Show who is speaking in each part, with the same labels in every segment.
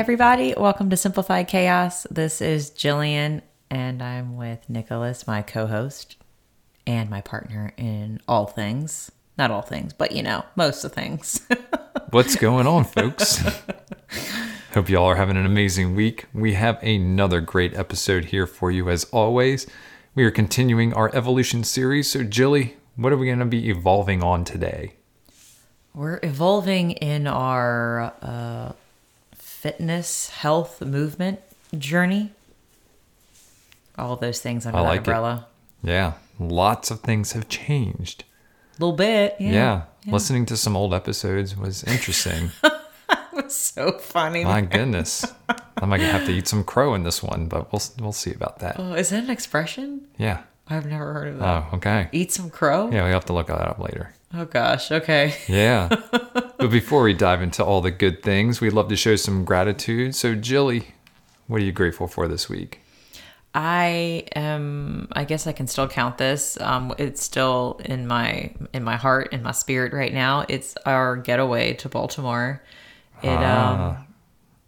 Speaker 1: Everybody. Welcome to Simplified Khaos. This is Jillian, and I'm with Nicholas, my co host, and my partner in all things. Not all things, but you know, most of things.
Speaker 2: What's going on, folks? Hope y'all are having an amazing week. We have another great episode here for you as always. We are continuing our evolution series. So, Jilly, what are we going to be evolving on today?
Speaker 1: We're evolving in our uh, fitness, health, movement journey. All of those things under
Speaker 2: I
Speaker 1: that
Speaker 2: like it.
Speaker 1: umbrella.
Speaker 2: Yeah, lots of things have changed.
Speaker 1: A little bit. Yeah.
Speaker 2: Yeah, listening to some old episodes was interesting.
Speaker 1: It was so funny.
Speaker 2: My goodness. I might have to eat some crow in this one, but we'll we'll see about that.
Speaker 1: Oh, is that an expression?
Speaker 2: Yeah.
Speaker 1: I've never heard of that.
Speaker 2: Oh, okay.
Speaker 1: Eat some crow?
Speaker 2: Yeah, we have to look that up later.
Speaker 1: Oh gosh. Okay.
Speaker 2: Yeah. but before we dive into all the good things, we'd love to show some gratitude. So, Jilly, what are you grateful for this week?
Speaker 1: I am. I guess I can still count this. Um, it's still in my in my heart in my spirit right now. It's our getaway to Baltimore. It um,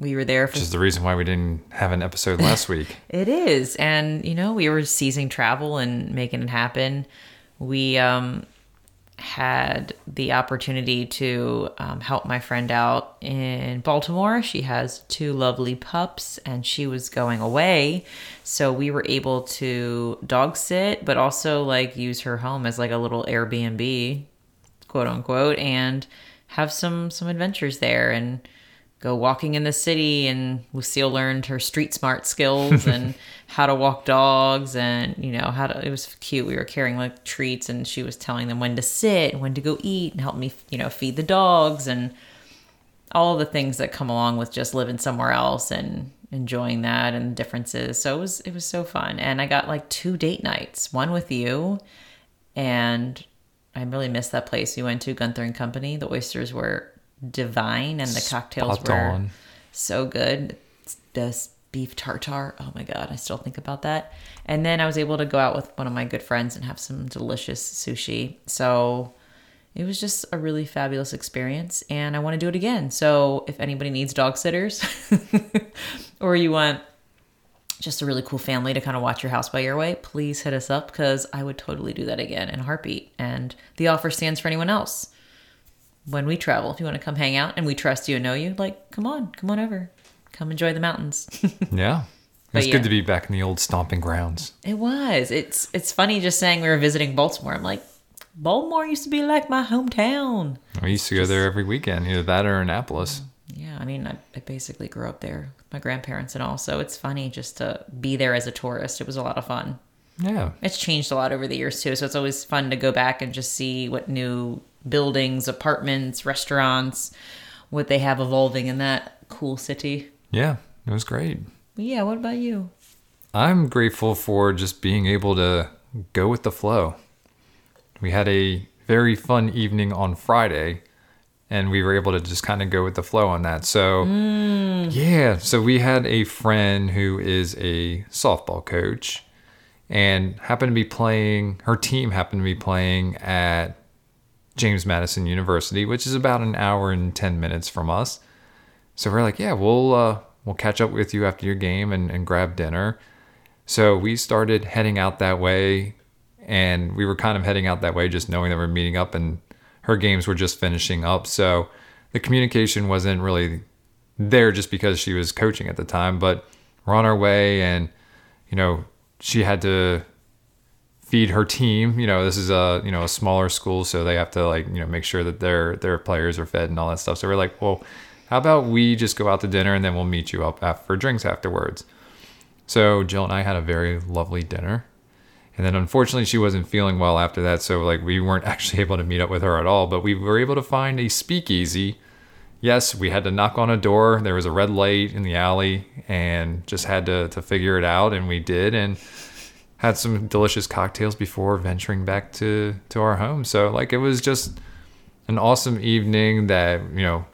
Speaker 1: we were there for
Speaker 2: Which is the reason why we didn't have an episode last week.
Speaker 1: It is. And, you know, we were seizing travel and making it happen. We um, had the opportunity to um, help my friend out in Baltimore. She has two lovely pups and she was going away. So we were able to dog sit, but also like use her home as like a little Airbnb, quote unquote, and have some some adventures there and go walking in the city and Lucille learned her street smart skills and how to walk dogs and you know how to it was cute. We were carrying like treats and she was telling them when to sit and when to go eat and help me you know feed the dogs and all the things that come along with just living somewhere else and enjoying that and the differences. So it was it was so fun. And I got like two date nights one with you and I really missed that place we went to Gunther and Company. The oysters were divine and the cocktails were
Speaker 2: on.
Speaker 1: so good. The beef tartare. Oh my god, I still think about that. And then I was able to go out with one of my good friends and have some delicious sushi. So it was just a really fabulous experience and I want to do it again. So if anybody needs dog sitters or you want just a really cool family to kind of watch your house by your way, please hit us up because I would totally do that again in a heartbeat. And the offer stands for anyone else when we travel. If you want to come hang out and we trust you and know you, like, come on, come on over. Come enjoy the mountains.
Speaker 2: Yeah.
Speaker 1: But
Speaker 2: It's
Speaker 1: yeah.
Speaker 2: good to be back in the old stomping grounds.
Speaker 1: it was. It's it's funny just saying we were visiting Baltimore. I'm like, Baltimore used to be like my hometown.
Speaker 2: We used to go there every weekend, either that or Annapolis.
Speaker 1: Yeah, I mean, I, I basically grew up there with my grandparents and all, so it's funny just to be there as a tourist. It was a lot of fun.
Speaker 2: Yeah.
Speaker 1: It's changed a lot over the years too, so it's always fun to go back and just see what new buildings, apartments, restaurants, what they have evolving in that cool city.
Speaker 2: Yeah. It was great.
Speaker 1: Yeah, what about you?
Speaker 2: I'm grateful for just being able to go with the flow. We had a very fun evening on Friday and we were able to just kind of go with the flow on that. So, mm. yeah, so we had a friend who is a softball coach and happened to be playing, her team happened to be playing at James Madison University, which is about an hour and 10 minutes from us. So we're like, yeah, we'll uh, we'll catch up with you after your game and, and grab dinner. So we started heading out that way, and we were kind of heading out that way, just knowing that we're meeting up, and her games were just finishing up. So the communication wasn't really there just because she was coaching at the time, but we're on our way, and you know she had to feed her team. You know, this is a you know a smaller school, so they have to like you know make sure that their their players are fed and all that stuff. So we're like, well, how about we just go out to dinner and then we'll meet you up for drinks afterwards. So Jill and I had a very lovely dinner. And then unfortunately she wasn't feeling well after that, so like we weren't actually able to meet up with her at all, but we were able to find a speakeasy yes, we had to knock on a door. There was a red light in the alley and just had to, to figure it out. And we did. And had some delicious cocktails before venturing back to, to our home. So, like, it was just an awesome evening that, you know,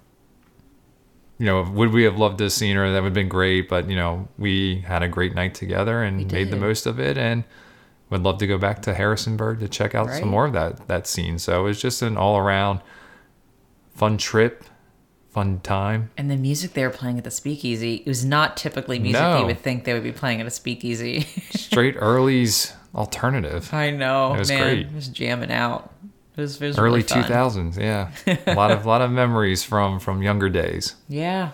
Speaker 2: you know, would we have loved to have seen her? That would have been great. But, you know, we had a great night together and made the most of it. And would love to go back to Harrisonburg to check out
Speaker 1: Right.
Speaker 2: some more of that, that scene. So it was just an all around fun trip, fun time.
Speaker 1: And the music they were playing at the speakeasy, it was not typically music
Speaker 2: No.
Speaker 1: you would think they would be playing at a speakeasy.
Speaker 2: Straight Early's alternative.
Speaker 1: I know,
Speaker 2: It was
Speaker 1: man.
Speaker 2: great.
Speaker 1: It was jamming out. It was, it was
Speaker 2: Early
Speaker 1: really
Speaker 2: two
Speaker 1: fun.
Speaker 2: thousands, yeah. a lot of lot of memories from from younger days.
Speaker 1: Yeah,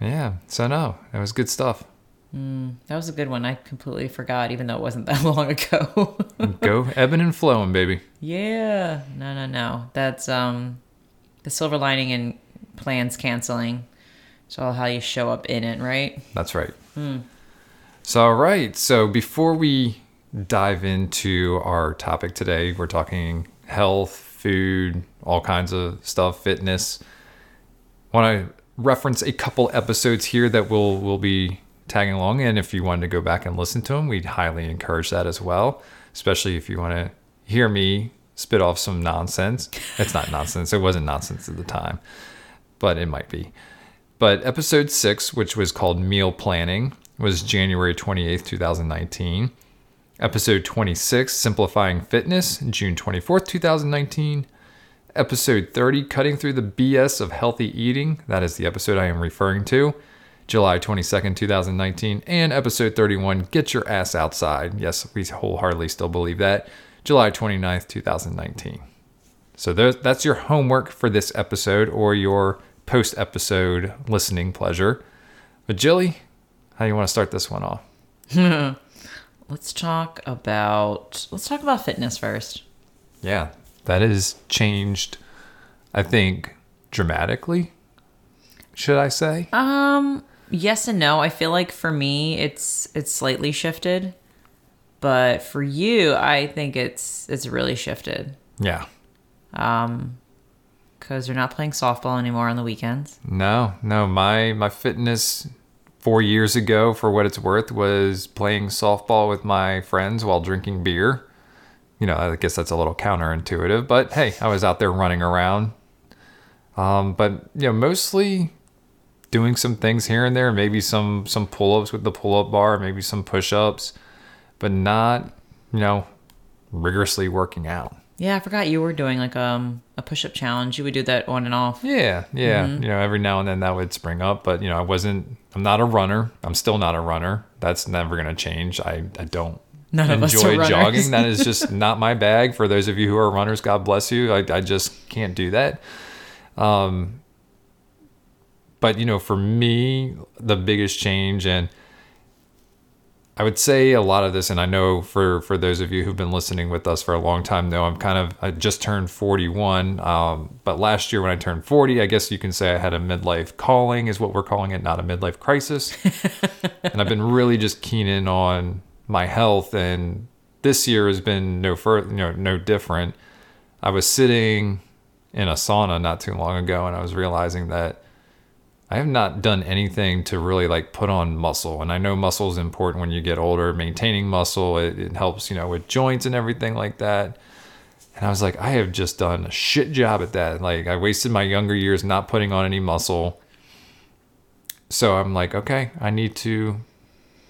Speaker 2: Yeah. So no, it was good stuff.
Speaker 1: that was a good one. I completely forgot, even though it wasn't that long ago.
Speaker 2: Go ebbing and flowing, baby.
Speaker 1: yeah, no, no, no. That's um, the silver lining in plans canceling. It's all how you show up in it, right?
Speaker 2: That's right. Hmm. So, all right. So, before we dive into our topic today, we're talking health, food, all kinds of stuff, fitness. Want to reference a couple episodes here that we'll we'll be tagging along and If you wanted to go back and listen to them, we'd highly encourage that as well. Especially if you want to hear me spit off some nonsense. It's not nonsense. It wasn't nonsense at the time, but it might be. But episode six, which was called Meal Planning, was January 28th, 2019. Episode 26, Simplifying Fitness, June 24th, 2019. Episode 30, Cutting Through the BS of Healthy Eating, that is the episode I am referring to, July 22nd, 2019. And episode 31, Get Your Ass Outside. Yes, we wholeheartedly still believe that, July 29th, 2019. So that's your homework for this episode or your post episode listening pleasure. But Jilly, how do you want to start this one off?
Speaker 1: Let's talk about let's talk about fitness first.
Speaker 2: Yeah, that has changed, I think, dramatically. Should I say?
Speaker 1: Um, yes and no. I feel like for me, it's it's slightly shifted, but for you, I think it's it's really shifted
Speaker 2: Yeah.
Speaker 1: Because you're not playing softball anymore on the weekends.
Speaker 2: No, no. My my fitness four years ago, for what it's worth, was playing softball with my friends while drinking beer. You know, I guess that's a little counterintuitive, but hey, I was out there running around. Um, but you know, mostly doing some things here and there, maybe some some pull-ups with the pull-up bar, maybe some push-ups, but not, you know, rigorously working out.
Speaker 1: Yeah, I forgot you were doing like um a push up challenge. You would do that on and off.
Speaker 2: Yeah, yeah. You know, every now and then that would spring up, but you know, I wasn't. I'm not a runner. I'm still not a runner. That's never gonna change. I I don't
Speaker 1: None of us are
Speaker 2: enjoy jogging. That is just not my bag. For those of you who are runners, God bless you. I I just can't do that. Um. But you know, for me, the biggest change and. I would say a lot of this, and I know for for those of you who've been listening with us for a long time know I'm kind of I just turned 41. Um, but last year when I turned 40, I guess you can say I had a midlife calling, is what we're calling it, not a midlife crisis. and I've been really just keen in on my health, and this year has been no further, you know, no different. I was sitting in a sauna not too long ago, and I was realizing that I have not done anything to really like put on muscle. And I know muscle is important when you get older. Maintaining muscle, it, it helps, you know, with joints and everything like that. And I was like, I have just done a shit job at that. Like, I wasted my younger years not putting on any muscle. So I'm like, okay, I need to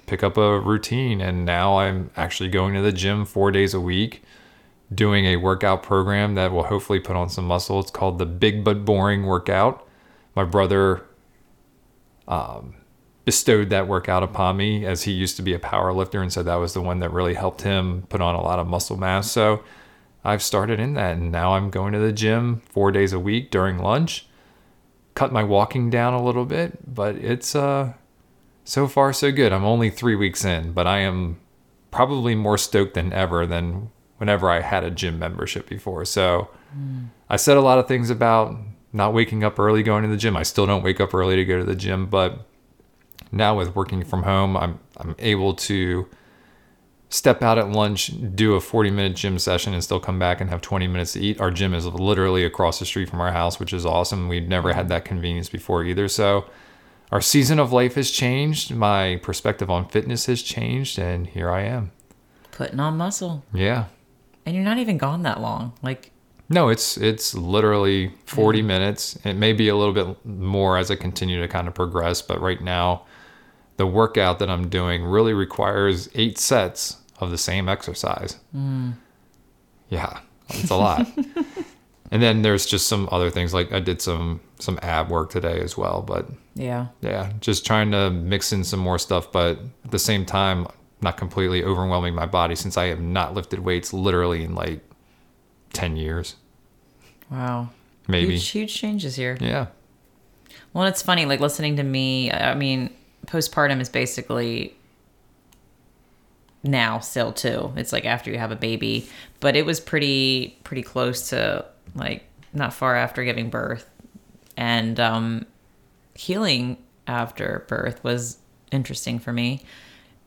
Speaker 2: pick up a routine. And now I'm actually going to the gym four days a week, doing a workout program that will hopefully put on some muscle. It's called the Big But Boring Workout. My brother bestowed that workout upon me as he used to be a power lifter and so that was the one that really helped him put on a lot of muscle mass. So i've started in that. And now i'm going to the gym four days a week during lunch. Cut my walking down a little bit but it's uh so far so good. I'm only three weeks in but i am probably more stoked than ever than whenever i had a gym membership before. So I said a lot of things about not waking up early going to the gym. I still don't wake up early to go to the gym, but now with working from home, I'm I'm able to step out at lunch, do a 40 minute gym session, and still come back and have 20 minutes to eat. Our gym is literally across the street from our house, which is awesome. We've never had that convenience before either. So, our season of life has changed. My perspective on fitness has changed, and here I am.
Speaker 1: Putting on muscle.
Speaker 2: Yeah.
Speaker 1: And you're not even gone that long. Like,
Speaker 2: No, it's it's literally 40 minutes. It may be a little bit more as I continue to kind of progress, but right now the workout that I'm doing really requires 8 sets of the same exercise. Mm. Yeah, it's a lot. and then there's just some other things like I did some some ab work today as well, but
Speaker 1: yeah.
Speaker 2: yeah, just trying to mix in some more stuff, but at the same time not completely overwhelming my body since I have not lifted weights literally in like 10 years.
Speaker 1: Wow.
Speaker 2: Maybe.
Speaker 1: Huge, huge changes here.
Speaker 2: Yeah.
Speaker 1: Well, it's funny, like listening to me. I mean, postpartum is basically now still too. It's like after you have a baby, but it was pretty pretty close to like not far after giving birth, and um, healing after birth was interesting for me.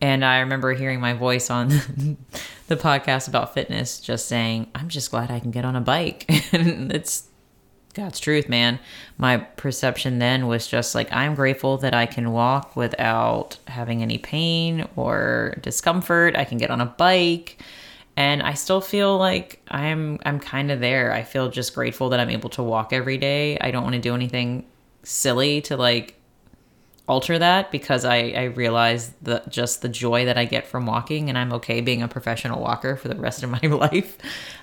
Speaker 1: And I remember hearing my voice on the podcast about fitness, just saying, "I'm just glad I can get on a bike," and it's God's truth, man. My perception then was just like, I'm grateful that I can walk without having any pain or discomfort. I can get on a bike. And I still feel like I'm I'm kind of there. I feel just grateful that I'm able to walk every day. I don't want to do anything silly to like alter that because I, I realize the just the joy that I get from walking and I'm okay being a professional walker for the rest of my life.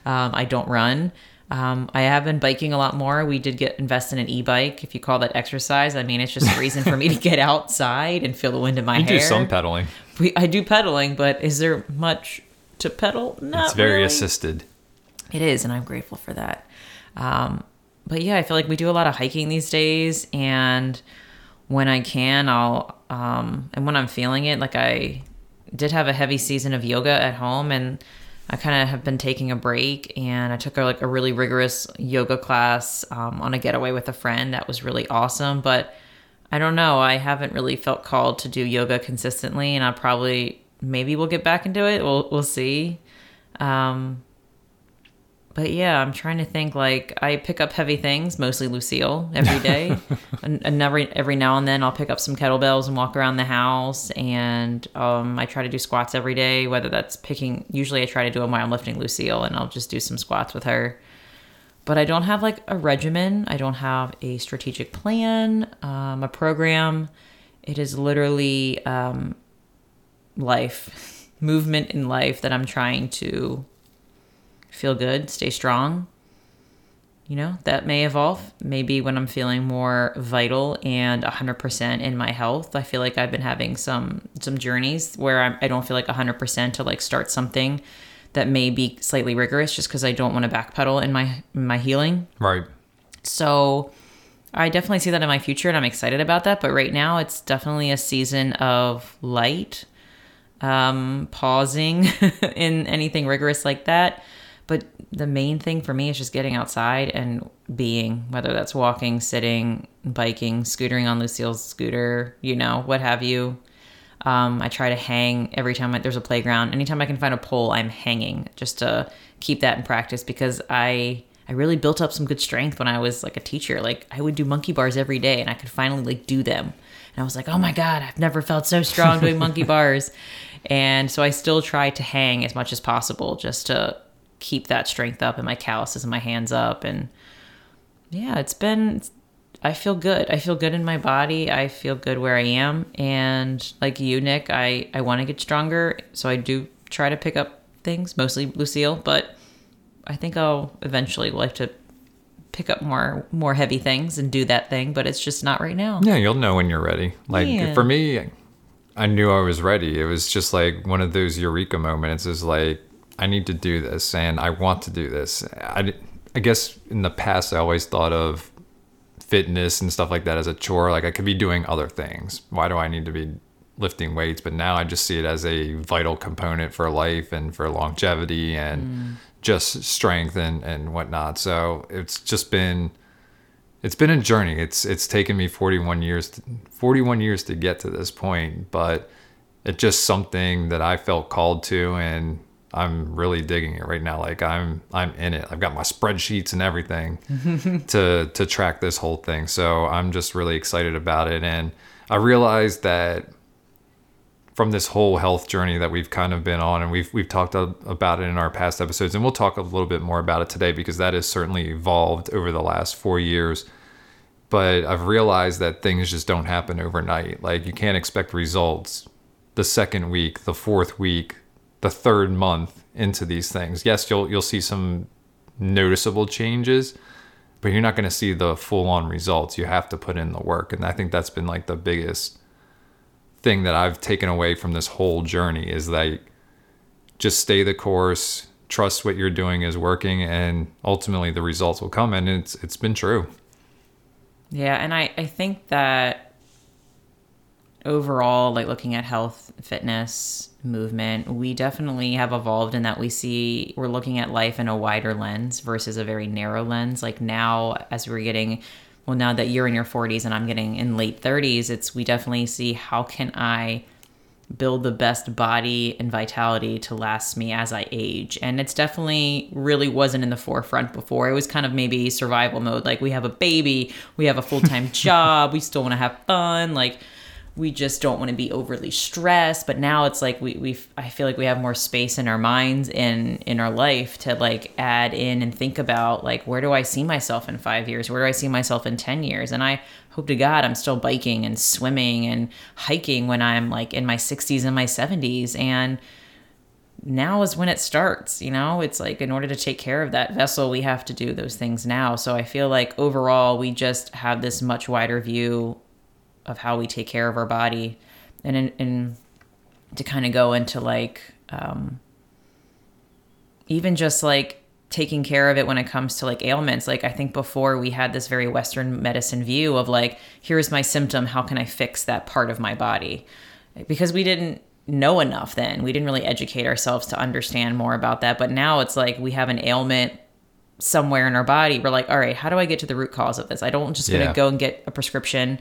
Speaker 1: Um, I don't run. Um, I have been biking a lot more. We did get invest in an e-bike. If you call that exercise, I mean it's just a reason for me to get outside and feel the wind in my
Speaker 2: You
Speaker 1: hair.
Speaker 2: do some pedaling.
Speaker 1: we, I do pedaling, but is there much to pedal? Not
Speaker 2: It's very
Speaker 1: really.
Speaker 2: assisted.
Speaker 1: It is, and I'm grateful for that. Um, but yeah, I feel like we do a lot of hiking these days, and when I can, I'll um, and when I'm feeling it, like I did have a heavy season of yoga at home, and I kind of have been taking a break, and I took a, like a really rigorous yoga class um, on a getaway with a friend. That was really awesome, but I don't know. I haven't really felt called to do yoga consistently, and I probably maybe we'll get back into it. We'll we'll see. Um, but yeah, I'm trying to think. Like I pick up heavy things, mostly Lucille, every day, and, and every every now and then I'll pick up some kettlebells and walk around the house. And um, I try to do squats every day, whether that's picking. Usually, I try to do them while I'm lifting Lucille, and I'll just do some squats with her. But I don't have like a regimen. I don't have a strategic plan, um, a program. It is literally um, life, movement in life that I'm trying to feel good, stay strong. You know, that may evolve. Maybe when I'm feeling more vital and 100% in my health, I feel like I've been having some some journeys where I'm, I don't feel like 100% to like start something that may be slightly rigorous just because I don't want to backpedal in my in my healing.
Speaker 2: Right.
Speaker 1: So I definitely see that in my future and I'm excited about that. But right now it's definitely a season of light, um, pausing in anything rigorous like that. But the main thing for me is just getting outside and being, whether that's walking, sitting, biking, scootering on Lucille's scooter, you know, what have you. Um, I try to hang every time I, there's a playground. Anytime I can find a pole, I'm hanging just to keep that in practice because I I really built up some good strength when I was like a teacher. Like I would do monkey bars every day, and I could finally like do them. And I was like, oh my god, I've never felt so strong doing monkey bars. And so I still try to hang as much as possible just to keep that strength up and my calluses and my hands up. And yeah, it's been I feel good. I feel good in my body. I feel good where I am. And like you, Nick, I, I want to get stronger. So I do try to pick up things, mostly Lucille, but I think I'll eventually like to pick up more more heavy things and do that thing, but it's just not right now.
Speaker 2: Yeah, you'll know when you're ready. Like
Speaker 1: Yeah.
Speaker 2: for me, I knew I was ready. It was just like one of those eureka moments. Is like I need to do this and I want to do this. I, I guess in the past I always thought of fitness and stuff like that as a chore. Like I could be doing other things. Why do I need to be lifting weights? But now I just see it as a vital component for life and for longevity and mm. just strength and and whatnot. So it's just been it's been a journey. It's it's taken me 41 years to, 41 years to get to this point, but it's just something that I felt called to and I'm really digging it right now. Like I'm I'm in it. I've got my spreadsheets and everything to to track this whole thing. So I'm just really excited about it and I realized that from this whole health journey that we've kind of been on and we've we've talked about it in our past episodes and we'll talk a little bit more about it today because that has certainly evolved over the last 4 years but I've realized that things just don't happen overnight like you can't expect results the second week the fourth week the third month into these things yes you'll you'll see some noticeable changes but you're not going to see the full on results you have to put in the work and I think that's been like the biggest thing that I've taken away from this whole journey is that just stay the course, trust what you're doing is working, and ultimately the results will come. And it's it's been true.
Speaker 1: Yeah, and I I think that overall, like looking at health, fitness, movement, we definitely have evolved in that we see we're looking at life in a wider lens versus a very narrow lens. Like now, as we're getting well now that you're in your 40s and i'm getting in late 30s it's we definitely see how can i build the best body and vitality to last me as i age. And it's definitely really wasn't in the forefront before. It was kind of maybe survival mode. Like we have a baby we have a full-time job we still want to have fun. Like we just don't want to be overly stressed but now it's like we we I feel like we have more space in our minds and in our life to like add in and think about like where do I see myself in 5 years? Where do I see myself in 10 years? And I hope to god I'm still biking and swimming and hiking when I'm like in my 60s and my 70s and now is when it starts you know? It's like in order to take care of that vessel we have to do those things now. So i feel like overall we just have this much wider view of how we take care of our body and in, in to kind of go into like um, even just like taking care of it when it comes to like ailments. Like i think before we had this very western medicine view of like here's my symptom how can i fix that part of my body? Because we didn't know enough then. We didn't really educate ourselves to understand more about that. But now it's like we have an ailment somewhere in our body. We're like all right how do i get to the root cause of this? I don't just gonna go and get a prescription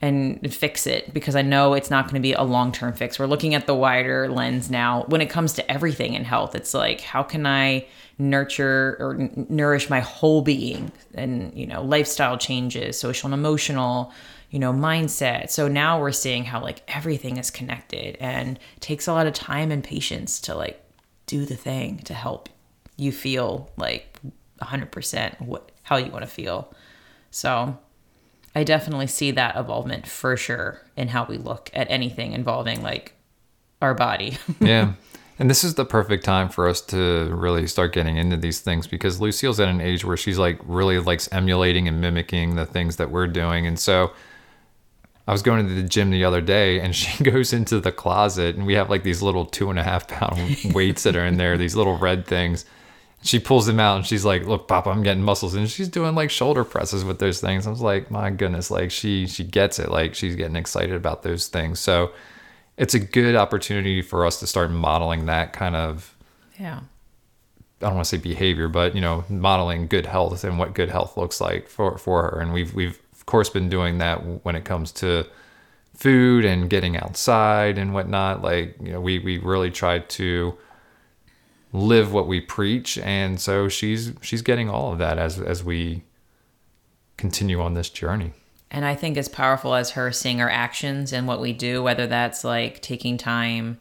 Speaker 1: and fix it because I know it's not going to be a long term fix. We're looking at the wider lens now when it comes to everything in health. It's like, how can I nurture or n- nourish my whole being and, you know, lifestyle changes, social and emotional, you know, mindset. So now we're seeing how like everything is connected and takes a lot of time and patience to like do the thing to help you feel like 100% what how you want to feel. So, I definitely see that evolvement for sure in how we look at anything involving like our body.
Speaker 2: yeah. And this is the perfect time for us to really start getting into these things because Lucille's at an age where she's like really likes emulating and mimicking the things that we're doing. And so I was going to the gym the other day and she goes into the closet and we have like these little two and a half pound weights that are in there, these little red things. She pulls them out and she's like, "Look, Papa, I'm getting muscles." And she's doing like shoulder presses with those things. I was like, "My goodness!" Like she she gets it. Like she's getting excited about those things. So it's a good opportunity for us to start modeling that kind of
Speaker 1: yeah.
Speaker 2: I don't want to say behavior, but you know, modeling good health and what good health looks like for for her. And we've we've of course been doing that when it comes to food and getting outside and whatnot. Like you know, we we really try to live what we preach, and so she's she's getting all of that as as we continue on this journey.
Speaker 1: And I think as powerful as her seeing our actions and what we do, whether that's like taking time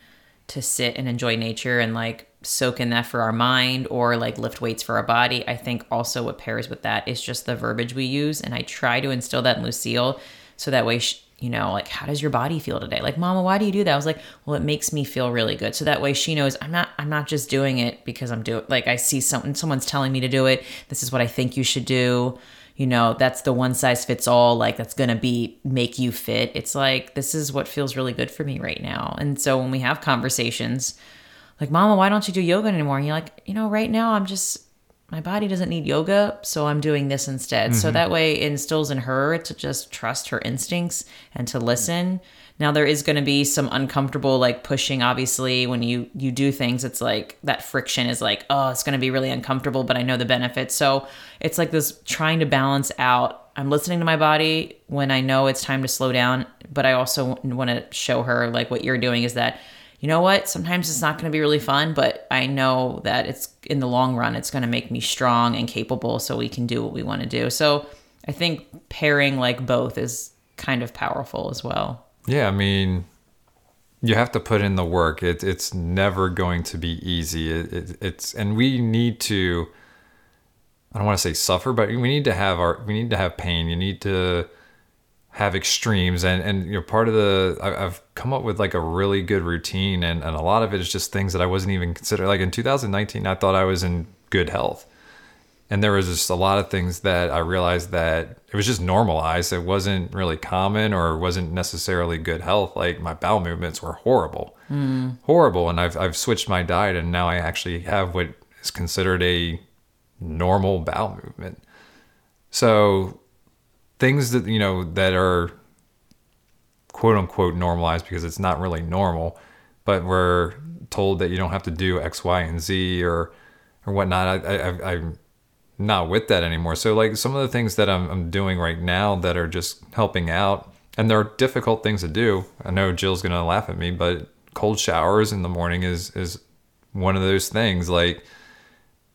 Speaker 1: to sit and enjoy nature and like soak in that for our mind or like lift weights for our body, I think also what pairs with that is just the verbiage we use. And I try to instill that in Lucille so that way, she, you know, like, how does your body feel today? Like, mama, why do you do that? I was like, well, it makes me feel really good. So that way she knows I'm not, I'm not just doing it because I'm doing, like, I see something, someone's telling me to do it. This is what I think you should do you know that's the one size fits all like that's gonna be make you fit it's like this is what feels really good for me right now and so when we have conversations like mama why don't you do yoga anymore and you're like you know right now i'm just my body doesn't need yoga so i'm doing this instead. So mm-hmm. that way it instills in her to just trust her instincts and to listen. Now there is going to be some uncomfortable like pushing obviously. When you you do things it's like that friction is like oh it's going to be really uncomfortable but i know the benefits. So it's like this trying to balance out I'm listening to my body when I know it's time to slow down, but I also want to show her like what you're doing is that you know what? Sometimes it's not going to be really fun, but I know that it's in the long run, it's going to make me strong and capable so we can do what we want to do. So I think pairing like both is kind of powerful as well.
Speaker 2: Yeah, I mean, you have to put in the work. It, it's never going to be easy. It, it, it's and we need to. I don't want to say suffer, but we need to have our we need to have pain. You need to have extremes and and you know part of the I, have come up with like a really good routine and, and a lot of it is just things that I wasn't even considering. Like in 2019, I thought I was in good health, and there was just a lot of things that I realized that it was just normalized. It wasn't really common or wasn't necessarily good health. Like my bowel movements were horrible, mm. horrible, and I've I've switched my diet and now I actually have what is considered a normal bowel movement. So things that you know that are quote unquote normalized because it's not really normal, but we're told that you don't have to do X, Y, and Z or or whatnot. I, I, I'm not with that anymore. So like some of the things that I'm, I'm doing right now that are just helping out, and they're difficult things to do. I know Jill's gonna laugh at me, but cold showers in the morning is is one of those things. Like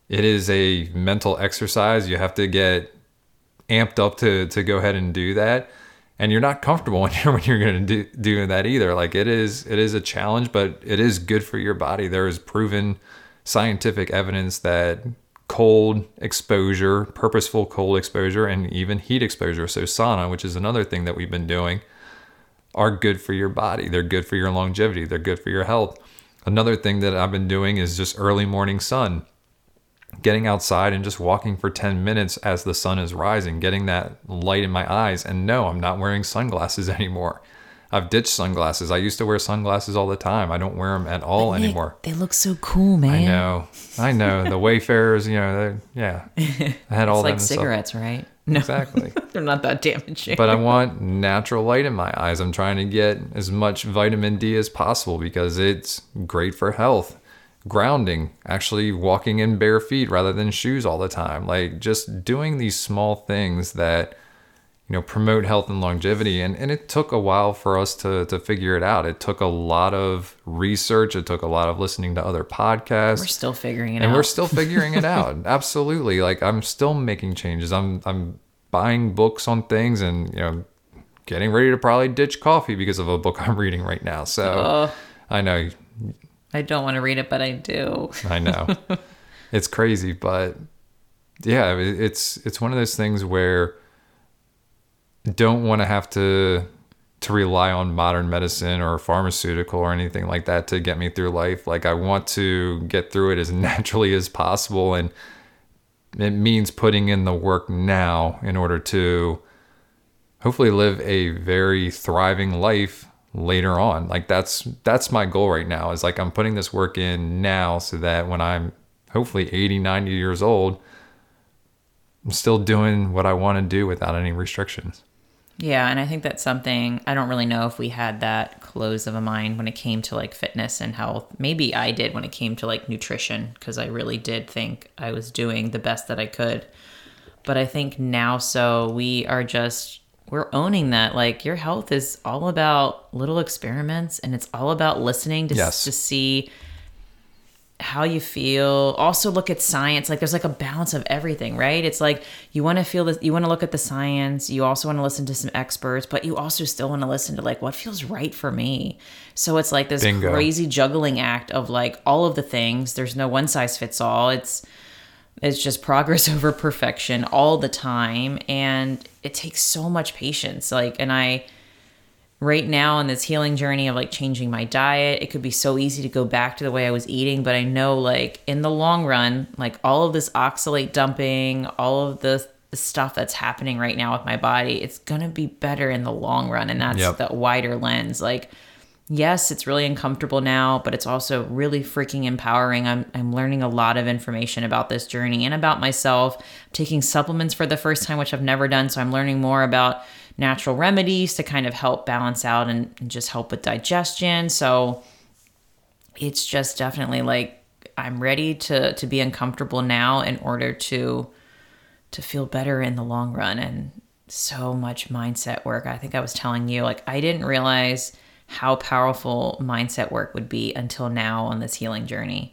Speaker 2: it is a mental exercise. You have to get amped up to to go ahead and do that. And you're not comfortable when you're when you're going to do doing that either. Like it is it is a challenge but it is good for your body. There is proven scientific evidence that cold exposure purposeful cold exposure and even heat exposure so sauna which is another thing that we've been doing are good for your body. They're good for your longevity. They're good for your health. Another thing that i've been doing is just early morning sun getting outside and just walking for 10 minutes as the sun is rising, getting that light in my eyes. And no, I'm not wearing sunglasses anymore. I've ditched sunglasses. I used to wear sunglasses all the time. I don't wear them at all anymore.
Speaker 1: They look so cool, man.
Speaker 2: I know. I know. The Wayfarers, you know, yeah. I
Speaker 1: had all it's like cigarettes, stuff. right?
Speaker 2: No. Exactly.
Speaker 1: They're not that damaging.
Speaker 2: But I want natural light in my eyes. I'm trying to get as much vitamin D as possible because it's great for health grounding, actually walking in bare feet rather than shoes all the time. Like just doing these small things that you know promote health and longevity. And, and it took a while for us to to figure it out. It took a lot of research. It took a lot of listening to other podcasts.
Speaker 1: We're still figuring it
Speaker 2: and
Speaker 1: out.
Speaker 2: and we're still figuring it out. Absolutely. Like i'm still making changes. I'm i'm buying books on things and you know getting ready to probably ditch coffee because of a book i'm reading right now. So uh, i know
Speaker 1: I don't want to read it, but I do.
Speaker 2: I know. it's crazy, but yeah, it's it's one of those things where don't want to have to to rely on modern medicine or pharmaceutical or anything like that to get me through life. Like I want to get through it as naturally as possible and it means putting in the work now in order to hopefully live a very thriving life later on. Like that's that's my goal right now is like i'm putting this work in now so that when i'm hopefully 80 90 years old i'm still doing what i want to do without any restrictions.
Speaker 1: Yeah and i think that's something i don't really know if we had that close of a mind when it came to like fitness and health. Maybe i did when it came to like nutrition because i really did think i was doing the best that i could. But i think now so we are just we're owning that. Like your health is all about little experiments and it's all about listening to, yes. to see how you feel. Also look at science. Like there's like a balance of everything right? It's like you want to feel this you want to look at the science you also want to listen to some experts but you also still want to listen to like what feels right for me. So it's like this Bingo. crazy juggling act of like all of the things. There's no one size fits all. It's it's just progress over perfection all the time. And it takes so much patience. Like, and I, right now in this healing journey of like changing my diet, it could be so easy to go back to the way I was eating. But I know, like, in the long run, like all of this oxalate dumping, all of the, the stuff that's happening right now with my body, it's going to be better in the long run. And that's yep. the wider lens. Like, yes, it's really uncomfortable now, but it's also really freaking empowering. I'm, I'm learning a lot of information about this journey and about myself. I'm taking supplements for the first time, which I've never done. So I'm learning more about natural remedies to kind of help balance out and, and just help with digestion. So it's just definitely like I'm ready to to be uncomfortable now in order to to feel better in the long run and so much mindset work. I think I was telling you, like, I didn't realize how powerful mindset work would be until now on this healing journey.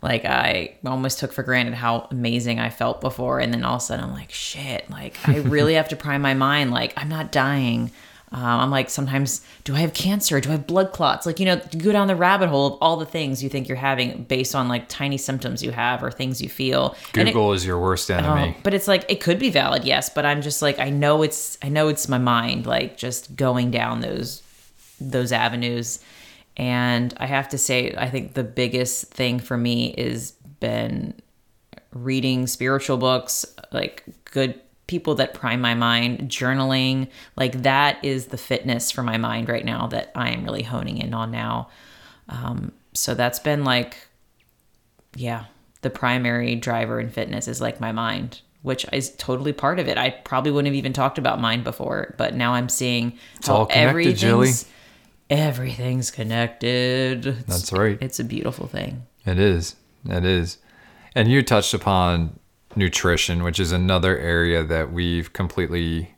Speaker 1: Like, I almost took for granted how amazing I felt before. And then all of a sudden, I'm like, shit, like, I really have to prime my mind. Like, I'm not dying. Um, I'm like, sometimes, do I have cancer? Do I have blood clots? Like, you know, you go down the rabbit hole of all the things you think you're having based on like tiny symptoms you have or things you feel.
Speaker 2: Google is your worst enemy.
Speaker 1: Oh, but it's like it could be valid, yes. But I'm just like I know it's I know it's my mind like just going down those those avenues, and I have to say I think the biggest thing for me is been reading spiritual books, like good people that prime my mind, journaling, like that is the fitness for my mind right now that I am really honing in on now. Um, so that's been like yeah, the primary driver in fitness is like my mind, which is totally part of it. I probably wouldn't have even talked about mind before, but now I'm seeing it's
Speaker 2: connected, Jilly.
Speaker 1: Everything's connected. It's-
Speaker 2: That's right.
Speaker 1: It's a beautiful thing.
Speaker 2: It is. It is. And you touched upon nutrition, which is another area that we've completely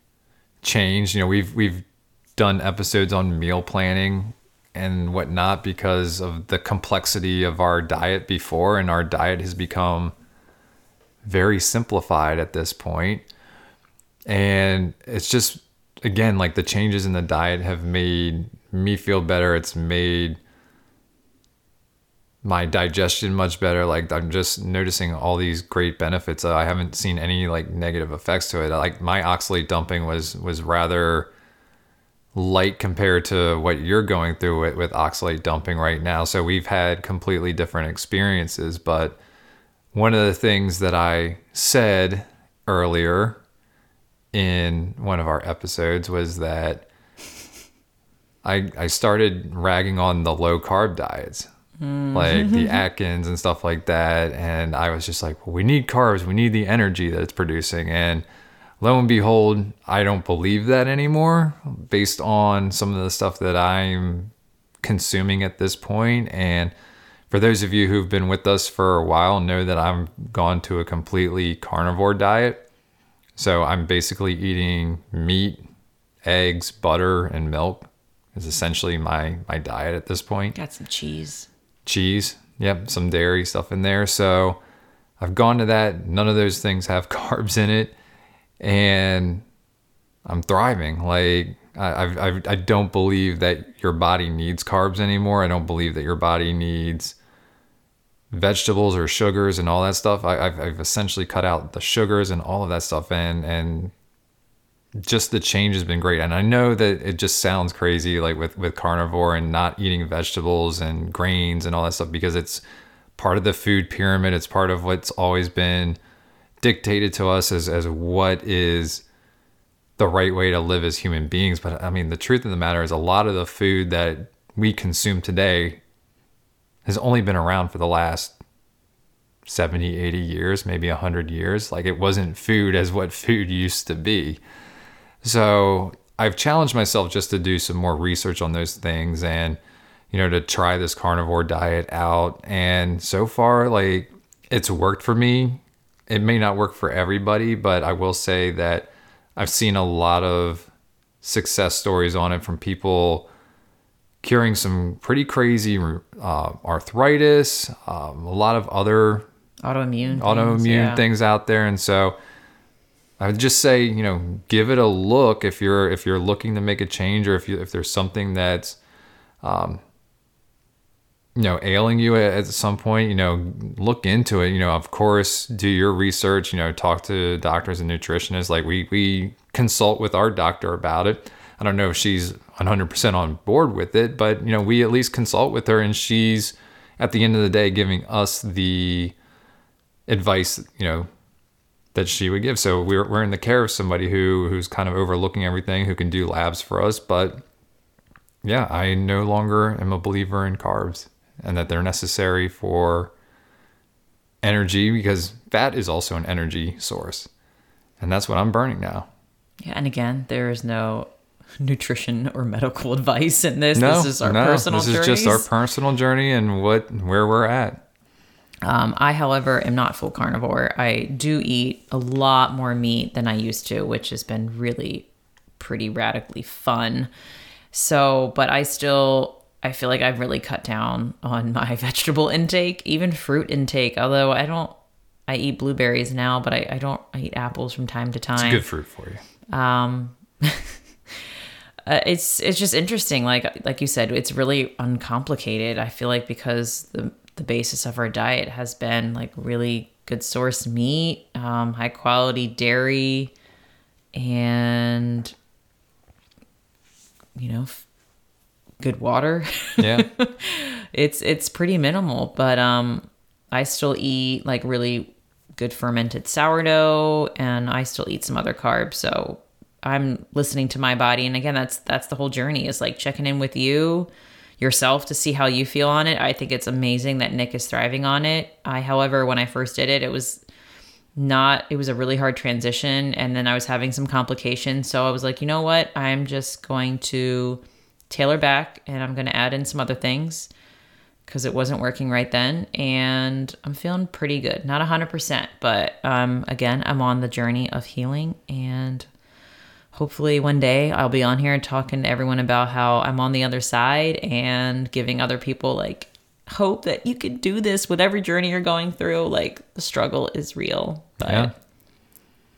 Speaker 2: changed. You know, we've we've done episodes on meal planning and whatnot because of the complexity of our diet before, and our diet has become very simplified at this point. And it's just again like the changes in the diet have made me feel better. It's made my digestion much better. Like I'm just noticing all these great benefits. I haven't seen any like negative effects to it. Like my oxalate dumping was was rather light compared to what you're going through with, with oxalate dumping right now. So we've had completely different experiences. But one of the things that I said earlier in one of our episodes was that I I started ragging on the low carb diets, mm. like the Atkins and stuff like that, and I was just like, well, we need carbs, we need the energy that it's producing, and lo and behold, I don't believe that anymore, based on some of the stuff that I'm consuming at this point, and for those of you who've been with us for a while, know that I'm gone to a completely carnivore diet. So I'm basically eating meat, eggs, butter, and milk is essentially my my diet at this point.
Speaker 1: Got some cheese.
Speaker 2: Cheese, yep, some dairy stuff in there. So I've gone to that. None of those things have carbs in it, and I'm thriving. Like I I've, I've, I don't believe that your body needs carbs anymore. I don't believe that your body needs vegetables or sugars and all that stuff. I, I've, I've essentially cut out the sugars and all of that stuff, and and just the change has been great. And I know that it just sounds crazy, like with with carnivore and not eating vegetables and grains and all that stuff, because it's part of the food pyramid. It's part of what's always been dictated to us as as what is the right way to live as human beings. But I mean, the truth of the matter is, a lot of the food that we consume today has only been around for the last 70, 80 years, maybe 100 years. Like it wasn't food as what food used to be. So I've challenged myself just to do some more research on those things and, you know, to try this carnivore diet out. And so far, like it's worked for me. It may not work for everybody, but I will say that I've seen a lot of success stories on it from people curing some pretty crazy uh, arthritis, um, a lot of other
Speaker 1: Autoimmune. things,
Speaker 2: autoimmune
Speaker 1: yeah.
Speaker 2: things out there, and so I would just say, you know, give it a look if you're if you're looking to make a change or if you if there's something that's, um, you know, ailing you at, at some point, you know, look into it. You know, of course, do your research. You know, talk to doctors and nutritionists. Like we we consult with our doctor about it. I don't know if she's 100% on board with it, but you know, we at least consult with her, and she's at the end of the day giving us the advice, you know, that she would give. So we're we're in the care of somebody who who's kind of overlooking everything, who can do labs for us. But yeah, I no longer am a believer in carbs and that they're necessary for energy because fat is also an energy source, and that's what I'm burning now.
Speaker 1: Yeah, and again, there is no nutrition or medical advice in this.
Speaker 2: No,
Speaker 1: this is our
Speaker 2: no,
Speaker 1: personal
Speaker 2: this is just our personal journey and what where we're at.
Speaker 1: Um, I, however, am not full carnivore. I do eat a lot more meat than I used to, which has been really pretty radically fun. So, but I still, I feel like I've really cut down on my vegetable intake, even fruit intake. Although I don't, I eat blueberries now, but I, I don't, I eat apples from time to time.
Speaker 2: Good fruit for you.
Speaker 1: Um, uh, it's it's just interesting. Like like you said, it's really uncomplicated. I feel like because the the basis of our diet has been like really good source meat, um, high quality dairy, and you know, f- good water.
Speaker 2: Yeah.
Speaker 1: it's it's pretty minimal, but um, I still eat like really good fermented sourdough, and I still eat some other carbs. So I'm listening to my body, and again, that's that's the whole journey is like checking in with you yourself to see how you feel on it. I think it's amazing that Nick is thriving on it. I, however, when I first did it, it was not it was a really hard transition and then I was having some complications. So I was like, you know what? I'm just going to tailor back and I'm going to add in some other things because it wasn't working right then and I'm feeling pretty good. Not 100%, but um again, I'm on the journey of healing and hopefully one day I'll be on here talking to everyone about how I'm on the other side and giving other people like hope that you can do this whatever journey you're going through. Like the struggle is real. But
Speaker 2: Yeah.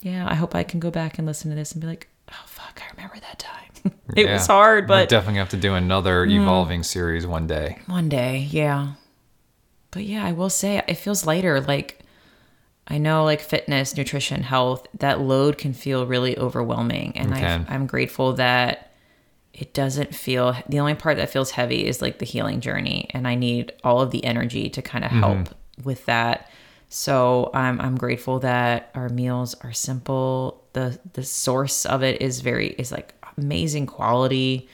Speaker 1: yeah, I hope I can go back and listen to this and be like, oh fuck, I remember that time. it
Speaker 2: Yeah.
Speaker 1: was hard,
Speaker 2: We'll
Speaker 1: but
Speaker 2: definitely have to do another mm-hmm. evolving series one day.
Speaker 1: one day, yeah. But yeah, I will say it feels lighter. Like I know, like fitness, nutrition, health, that load can feel really overwhelming, and. I, I'm grateful that it doesn't feel. The only part that feels heavy is like the healing journey, and I need all of the energy to kind of help with that. So I'm I'm grateful that our meals are simple. the The source of it is very is like amazing quality,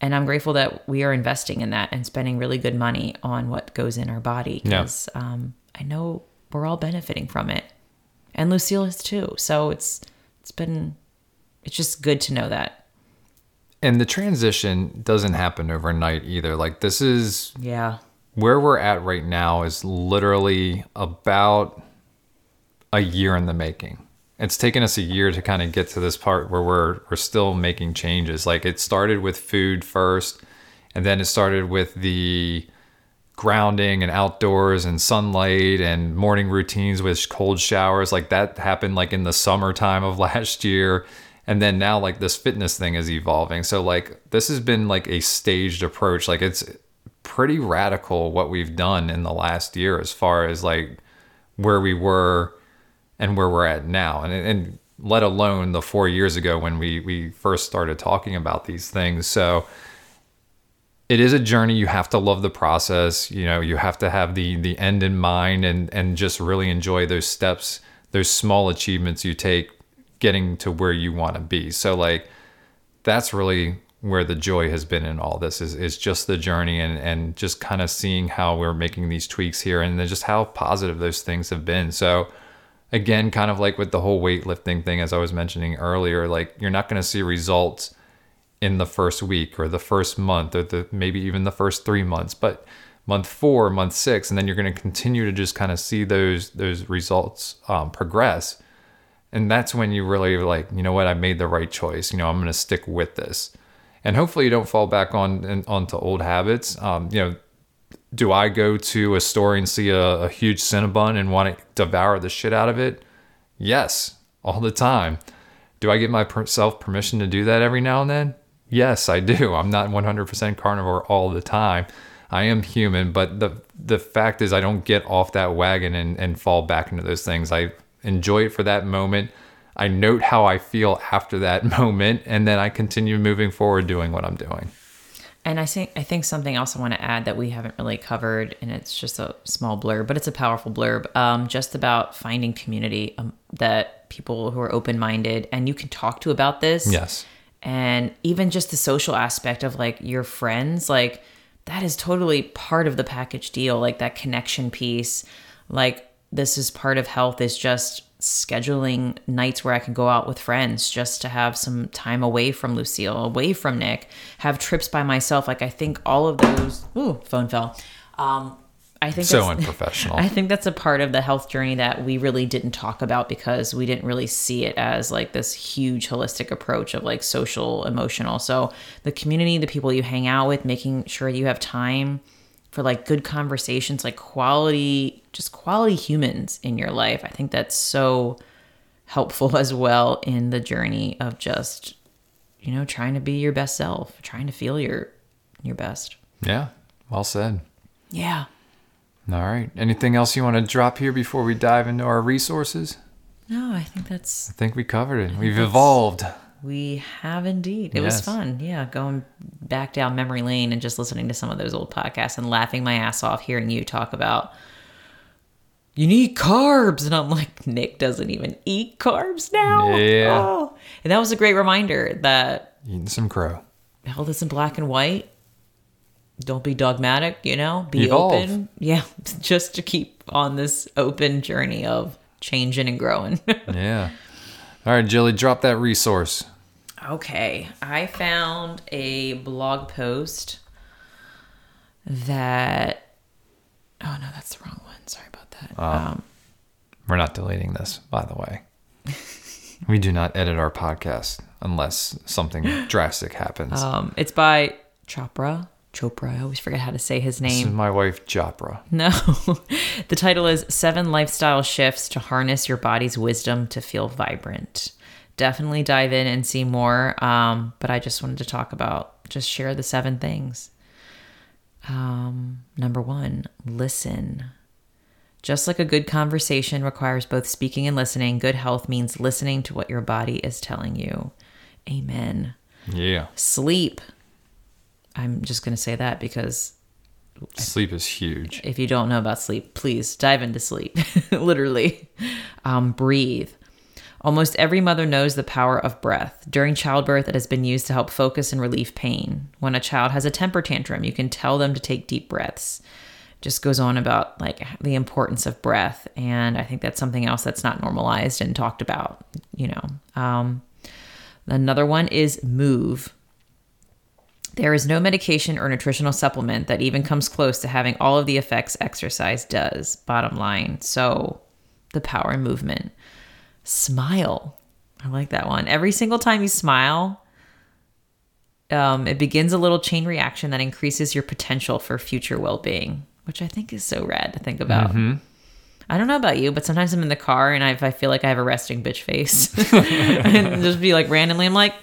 Speaker 1: and I'm grateful that we are investing in that and spending really good money on what goes in our body
Speaker 2: Yeah.
Speaker 1: because um, I know we're all benefiting from it, and Lucille is too. So it's it's been it's just good to know that.
Speaker 2: And the transition doesn't happen overnight either. Like this is
Speaker 1: Yeah.
Speaker 2: where we're at right now is literally about a year in the making. It's taken us a year to kind of get to this part where we're we're still making changes. Like it started with food first, and then it started with the grounding and outdoors and sunlight and morning routines with cold showers. Like that happened like in the summertime of last year. And then now like this fitness thing is evolving. So like this has been like a staged approach. Like it's pretty radical what we've done in the last year as far as like where we were and where we're at now and and let alone the 4 years ago when we we first started talking about these things so it is a journey. You have to love the process. You know you have to have the the end in mind and and just really enjoy those steps those small achievements you take getting to where you want to be. So like that's really where the joy has been in all this is, is just the journey and, and just kind of seeing how we're making these tweaks here and then just how positive those things have been. So again, kind of like with the whole weightlifting thing, as I was mentioning earlier, like you're not going to see results in the first week or the first month or the maybe even the first three months, but month four, month six, and then you're going to continue to just kind of see those those results um, progress. And that's when you really like, you know what, I made the right choice. You know, I'm going to stick with this, and hopefully you don't fall back on in, onto old habits. Um, you know, do I go to a store and see a, a huge Cinnabon and want to devour the shit out of it? Yes, all the time. Do I give myself permission to do that every now and then? Yes, I do. I'm not 100% carnivore all the time. I am human, but the the fact is I don't get off that wagon and, and fall back into those things. I enjoy it for that moment. I note how I feel after that moment, and then I continue moving forward doing what I'm doing.
Speaker 1: And I think I think something else I want to add that we haven't really covered, and it's just a small blurb, but it's a powerful blurb. Um, just about finding community um, that people who are open minded and you can talk to about this.
Speaker 2: Yes.
Speaker 1: And even just the social aspect of like your friends like that is totally part of the package deal like that connection piece like this is part of health is just scheduling nights where I can go out with friends just to have some time away from Lucille, away from Nick, have trips by myself. Like I think all of those. Ooh, phone fell. Um, I think
Speaker 2: So
Speaker 1: that's-
Speaker 2: unprofessional.
Speaker 1: I think that's a part of the health journey that we really didn't talk about because we didn't really see it as like this huge holistic approach of like social, emotional. So the community, the people you hang out with, making sure you have time for like good conversations, like quality, just quality humans in your life. I think that's so helpful as well in the journey of just, you know, trying to be your best self, trying to feel your your best.
Speaker 2: yeah. Well said.
Speaker 1: Yeah.
Speaker 2: All right. Anything else you want to drop here before we dive into our resources?
Speaker 1: No, I think that's
Speaker 2: I think we covered it. We've evolved.
Speaker 1: We have indeed. It was fun. Yeah, going back down memory lane and just listening to some of those old podcasts and laughing my ass off hearing you talk about you need carbs and I'm like Nick doesn't even eat carbs now.
Speaker 2: Yeah.
Speaker 1: Oh. And that was a great reminder that
Speaker 2: Eating some crow.
Speaker 1: health isn't black and white. Don't be dogmatic, you know? Be
Speaker 2: Evolve.
Speaker 1: open. Yeah, just to keep on this open journey of changing and growing.
Speaker 2: Yeah. All right, Jilly, drop that resource.
Speaker 1: Okay, I found a blog post that. Oh no, that's the wrong one. Sorry about that. Um,
Speaker 2: We're not deleting this, by the way. we do not edit our podcast unless something drastic happens.
Speaker 1: um, it's by Chopra. Chopra. I always forget how to say his name.
Speaker 2: this is my wife, Chopra.
Speaker 1: No, the title is Seven Lifestyle Shifts to Harness Your Body's Wisdom to Feel Vibrant. Definitely dive in and see more. Um, but I just wanted to talk about just share the seven things. Um, number one, listen. Just like a good conversation requires both speaking and listening, good health means listening to what your body is telling you. Amen.
Speaker 2: Yeah.
Speaker 1: Sleep. I'm just going to say that because
Speaker 2: Sleep is huge.
Speaker 1: if you don't know about sleep, please dive into sleep. Literally. Um, breathe. Almost every mother knows the power of breath. During childbirth, it has been used to help focus and relieve pain. When a child has a temper tantrum, you can tell them to take deep breaths. Just goes on about like the importance of breath, and I think that's something else that's not normalized and talked about. You know, um, another one is move. There is no medication or nutritional supplement that even comes close to having all of the effects exercise does. Bottom line. So, the power movement. Smile. I like that one. Every single time you smile, um, it begins a little chain reaction that increases your potential for future well being, which I think is so rad to think about. I don't know about you, but sometimes I'm in the car and I, I feel like I have a resting bitch face, and just be like randomly, I'm like,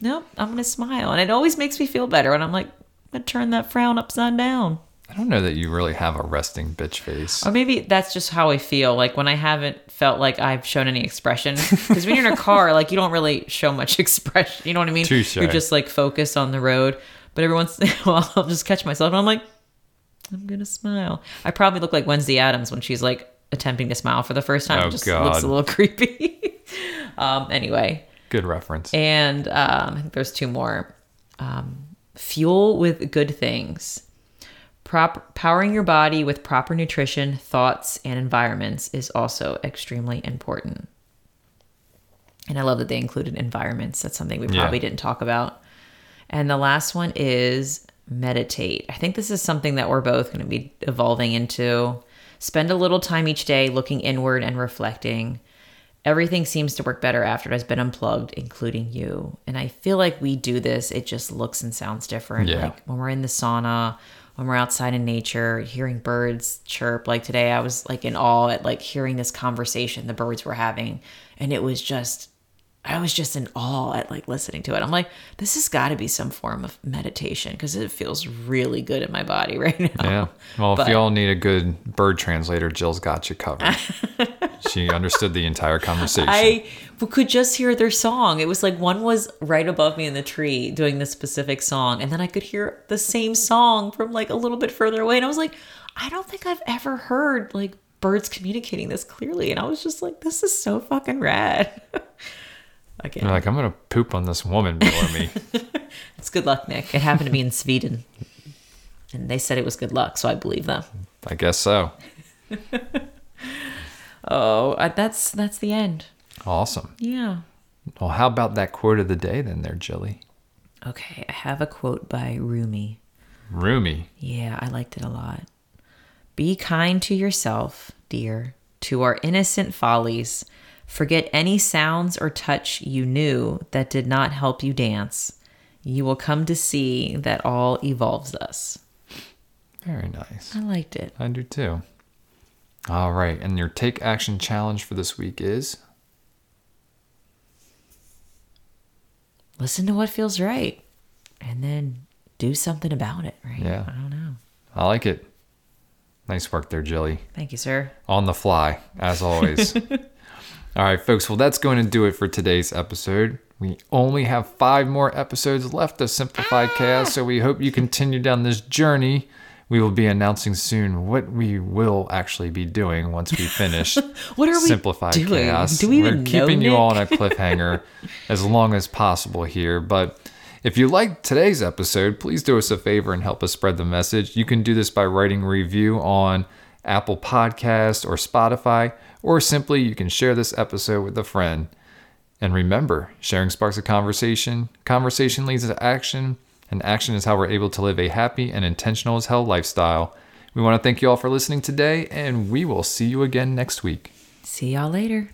Speaker 1: nope, I'm gonna smile, and it always makes me feel better. And I'm like, I'm gonna turn that frown upside down.
Speaker 2: I don't know that you really have a resting bitch face.
Speaker 1: Or maybe that's just how I feel. Like when I haven't felt like I've shown any expression. Because when you're in a car, like you don't really show much expression. You know what I mean?
Speaker 2: Touche.
Speaker 1: You're just like focused on the road. But every once in a while, I'll just catch myself and I'm like, I'm going to smile. I probably look like Wednesday Addams when she's like attempting to smile for the first time.
Speaker 2: Oh,
Speaker 1: it just
Speaker 2: God.
Speaker 1: looks a little creepy. um, anyway.
Speaker 2: Good reference.
Speaker 1: And um, I think there's two more. Um, fuel with good things. Prop- powering your body with proper nutrition, thoughts, and environments is also extremely important. And I love that they included environments. That's something we
Speaker 2: Yeah.
Speaker 1: probably didn't talk about. And the last one is meditate. I think this is something that we're both going to be evolving into. Spend a little time each day looking inward and reflecting. Everything seems to work better after it has been unplugged, including you. And I feel like we do this, it just looks and sounds different.
Speaker 2: Yeah.
Speaker 1: Like when we're in the sauna, when we're outside in nature, hearing birds chirp. Like today, I was like in awe at like hearing this conversation the birds were having. And it was just, I was just in awe at like listening to it. I'm like, this has got to be some form of meditation because it feels really good in my body right now.
Speaker 2: Yeah. Well, if y'all need a good bird translator, Jill's got you covered. she understood the entire conversation.
Speaker 1: I could just hear their song. It was like one was right above me in the tree doing this specific song, and then I could hear the same song from like a little bit further away. And I was like, I don't think I've ever heard like birds communicating this clearly. And I was just like, this is so fucking rad. Again,
Speaker 2: You're like, I'm going to poop on this woman below me.
Speaker 1: it's good luck, Nick. It happened to be in Sweden. And they said it was good luck, so I believe them.
Speaker 2: I guess so.
Speaker 1: Oh, that's that's the end.
Speaker 2: Awesome.
Speaker 1: Yeah.
Speaker 2: Well, how about that quote of the day then, there, Jilly?
Speaker 1: Okay, I have a quote by Rumi.
Speaker 2: Rumi.
Speaker 1: Yeah, I liked it a lot. Be kind to yourself, dear, to our innocent follies. Forget any sounds or touch you knew that did not help you dance. You will come to see that all evolves us.
Speaker 2: Very nice.
Speaker 1: I liked it.
Speaker 2: I do too. All right. And your take action challenge for this week is
Speaker 1: Listen to what feels right and then do something about it, right?
Speaker 2: Yeah.
Speaker 1: I don't know.
Speaker 2: I like it. Nice work there, Jilly.
Speaker 1: Thank you, sir.
Speaker 2: On the fly, as always. All right, folks. Well, that's going to do it for today's episode. We only have five more episodes left of Simplified ah! Khaos, so we hope you continue down this journey. We will be announcing soon what we will actually be doing once we finish
Speaker 1: What are we
Speaker 2: Simplified
Speaker 1: doing?
Speaker 2: Khaos.
Speaker 1: Do we
Speaker 2: We're keeping you all on a cliffhanger as long as possible here, but if you liked today's episode, please do us a favor and help us spread the message. You can do this by writing a review on Apple Podcast or Spotify, or simply you can share this episode with a friend. And remember, sharing sparks a conversation, conversation leads to action, and action is how we're able to live a happy and intentional as hell lifestyle. We want to thank you all for listening today, and we will see you again next week.
Speaker 1: See y'all later.